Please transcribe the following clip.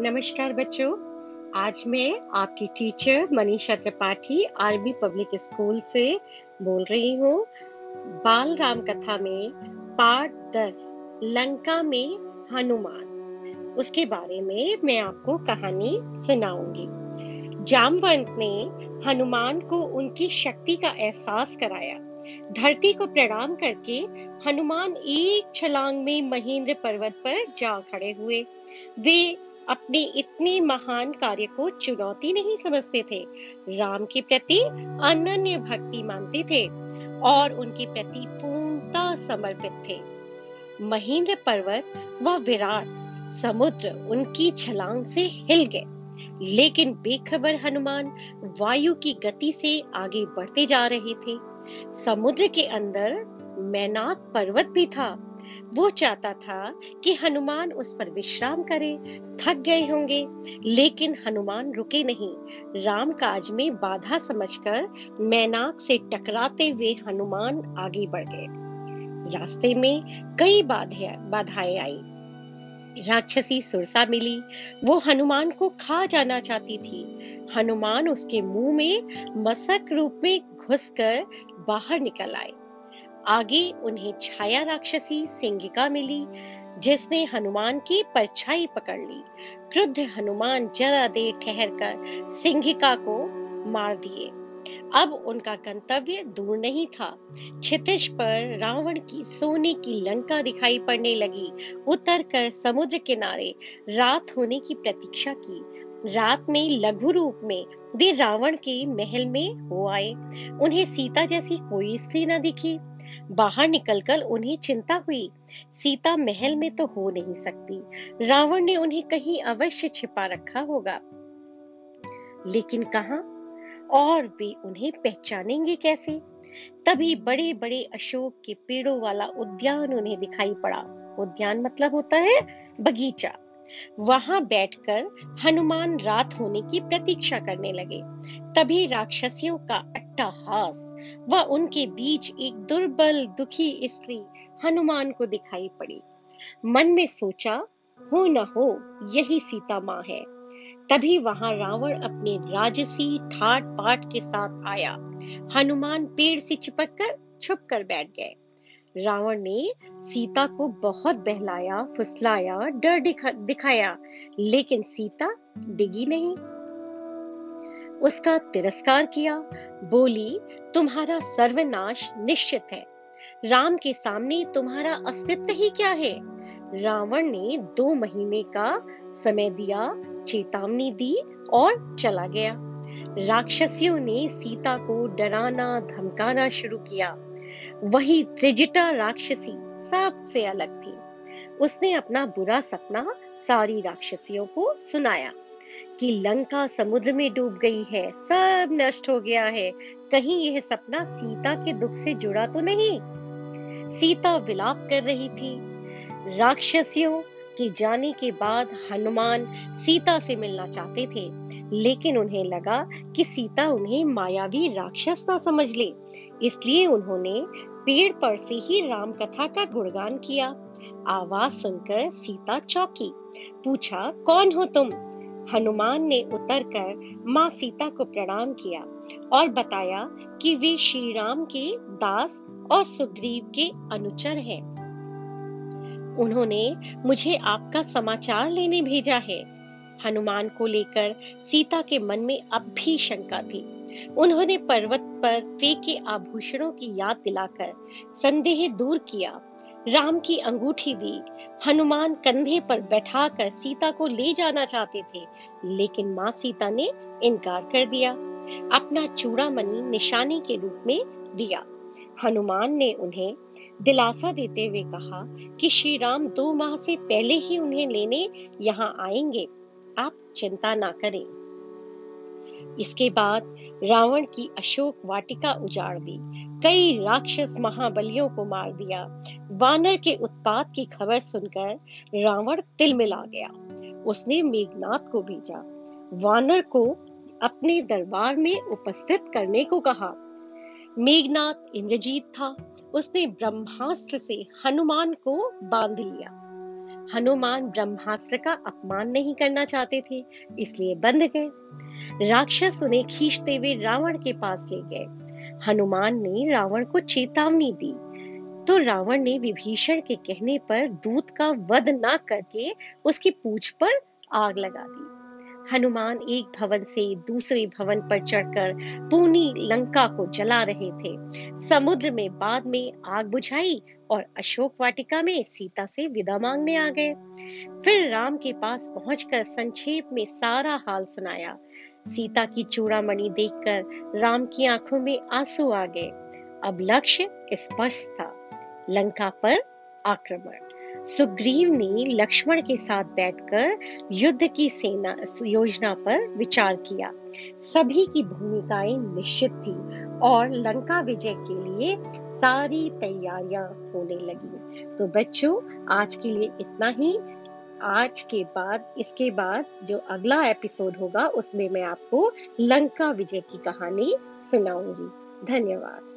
नमस्कार बच्चों। आज मैं आपकी teacher Manisha Tripathi RB public school से बोल रही हूँ। बाल राम कथा में पार्ट दस, लंका में हनुमान। उसके बारे में मैं आपको कहानी सुनाऊँगी। जामवंत ने हनुमान को उनकी शक्ति का एहसास कराया। धरती को प्रणाम करके हनुमान एक छलांग में महेंद्र पर्वत पर जा खड़े हुए। वे अपने इतने महान कार्य को चुनौती नहीं समझते थे। राम के प्रति अनन्य भक्ति मानते थे और उनके प्रति पूर्णता समर्पित थे। महेंद्र पर्वत व विराट समुद्र उनकी छलांग से हिल गए। लेकिन बेखबर हनुमान वायु की गति से आगे बढ़ते जा रहे थे। समुद्र के अंदर मैनाक पर्वत भी था। वो चाहता था कि हनुमान उस पर विश्राम करे, थक गए होंगे। लेकिन हनुमान रुके नहीं। राम काज में बाधा समझकर मैनाक से टकराते हुए हनुमान आगे बढ़ गए। रास्ते में कई बाधाएँ आई। राक्षसी सुरसा मिली। वो हनुमान को खा जाना चाहती थी। हनुमान उसके मुँह में मसक रूप में घुसकर बाहर निकल आए। आगे उन्हें छाया राक्षसी सिंगिका मिली, जिसने हनुमान की परछाई पकड़ ली। क्रुद्ध हनुमान जरा देर ठहर कर सिंहिका को मार दिए। अब उनका गंतव्य दूर नहीं था। क्षितिज पर रावण की सोने की लंका दिखाई पड़ने लगी। उतर कर समुद्र किनारे रात होने की प्रतीक्षा की। रात में लघु रूप में वे रावण के महल में हो आए। उन्हें सीता जैसी कोई स्त्री न दिखी। बाहर निकलकर उन्हें चिंता हुई। सीता महल में तो हो नहीं सकती। रावण ने उन्हें कहीं अवश्य छिपा रखा होगा। लेकिन कहा? और वे उन्हें पहचानेंगे कैसे? तभी बड़े बड़े अशोक के पेड़ों वाला उद्यान उन्हें दिखाई पड़ा। उद्यान मतलब होता है बगीचा। वहाँ बैठकर हनुमान रात होने की प्रतीक्षा करने लगे। तभी राक्षसियों का अट्टहास व उनके बीच एक दुर्बल दुखी स्त्री हनुमान को दिखाई पड़ी। मन में सोचा हो न हो यही सीता माँ है। तभी वहाँ रावण अपने राजसी ठाट पाट के साथ आया। हनुमान पेड़ से चिपक कर छुप कर बैठ गए। रावण ने सीता को बहुत बहलाया फुसलाया डर दिखा, दिखाया लेकिन सीता डिगी नहीं। उसका तिरस्कार किया, बोली, तुम्हारा सर्वनाश निश्चित है। राम के सामने तुम्हारा अस्तित्व ही क्या है? रावण ने दो महीने का समय दिया, चेतावनी दी और चला गया। राक्षसियों ने सीता को डराना, धमकाना शुरू किया। वही त्रिजटा राक्षसी सबसे अलग थी। उसने अपना बुरा सपना सारी राक्षसियों को सुनाया। कि लंका समुद्र में डूब गई है, सब नष्ट हो गया है। कहीं यह सपना सीता के दुख से जुड़ा तो नहीं? सीता विलाप कर रही थी। राक्षसियों के जाने के बाद हनुमान सीता से मिलना चाहते थे, लेकिन उन्हें लगा कि सीता उन्हें मायावी राक्षस ना समझ ले। इसलिए उन्होंने पेड़ पर से ही राम कथा का गुणगान किया। आवाज़ सुनकर सीता चौकी, पूछा, कौन हो तुम? हनुमान ने उतरकर माँ सीता को प्रणाम किया और बताया कि वे श्री राम के दास और सुग्रीव के अनुचर हैं। उन्होंने मुझे आपका समाचार लेने भेजा है। हनुमान को लेकर सीता के मन में अब भी शंका थी। उन्होंने पर्वत पर फेंके आभूषणों की याद दिलाकर संदेह दूर किया। राम की अंगूठी दी। हनुमान कंधे पर बैठाकर सीता को ले जाना चाहते थे, लेकिन माँ सीता ने इनकार कर दिया। अपना चूड़ामणि निशानी के रूप में दिया। हनुमान ने उन्हें दिलासा देते हुए कहा कि श्री राम दो माह से पहले ही उन्हें लेने यहाँ आएँगे। आप चिंता ना करें। इसके बाद रावण की अशोक वाटिका उजाड़ दी। कई राक्षस महाबलियों को मार दिया। वानर के उत्पात की खबर सुनकर रावण तिल मिला गया। उसने मेघनाथ को भेजा। वानर को अपने दरबार में उपस्थित करने को कहा। मेघनाथ इंद्रजीत था। उसने ब्रह्मास्त्र से हनुमान को बाँध लिया। हनुमान ब्रह्मास्त्र का अपमान नहीं करना चाहते थे, इसलिए बंध गए। राक्षस उन्हें खींचते हुए रावण के पास ले गए। हनुमान ने रावण को चेतावनी दी। तो रावण ने विभीषण के कहने पर दूत का वध ना करके उसकी पूछ पर आग लगा दी। हनुमान एक भवन से दूसरे भवन पर चढ़कर पूनी लंका को जला रहे थे। समुद्र में बाद में आग बुझाई और अशोक वाटिका में सीता से विदा मांगने आ गए। फिर राम के पास पहुंचकर संक्षेप में सारा हाल सुनाया। सीता की चूड़ामणि देखकर राम की आँखों में आँसू आ गए। अब लक्ष्य स्पष्ट था, लंका पर आक्रमण। सुग्रीव ने लक्ष्मण के साथ बैठकर युद्ध की सेना, योजना पर विचार किया। सभी की भूमिकाएँ निश्चित थी और लंका विजय के लिए सारी तैयारियाँ होने लगी। तो बच्चों, आज के लिए इतना ही। आज के बाद, इसके बाद जो अगला एपिसोड होगा, उसमें मैं आपको लंका विजय की कहानी सुनाऊँगी। धन्यवाद।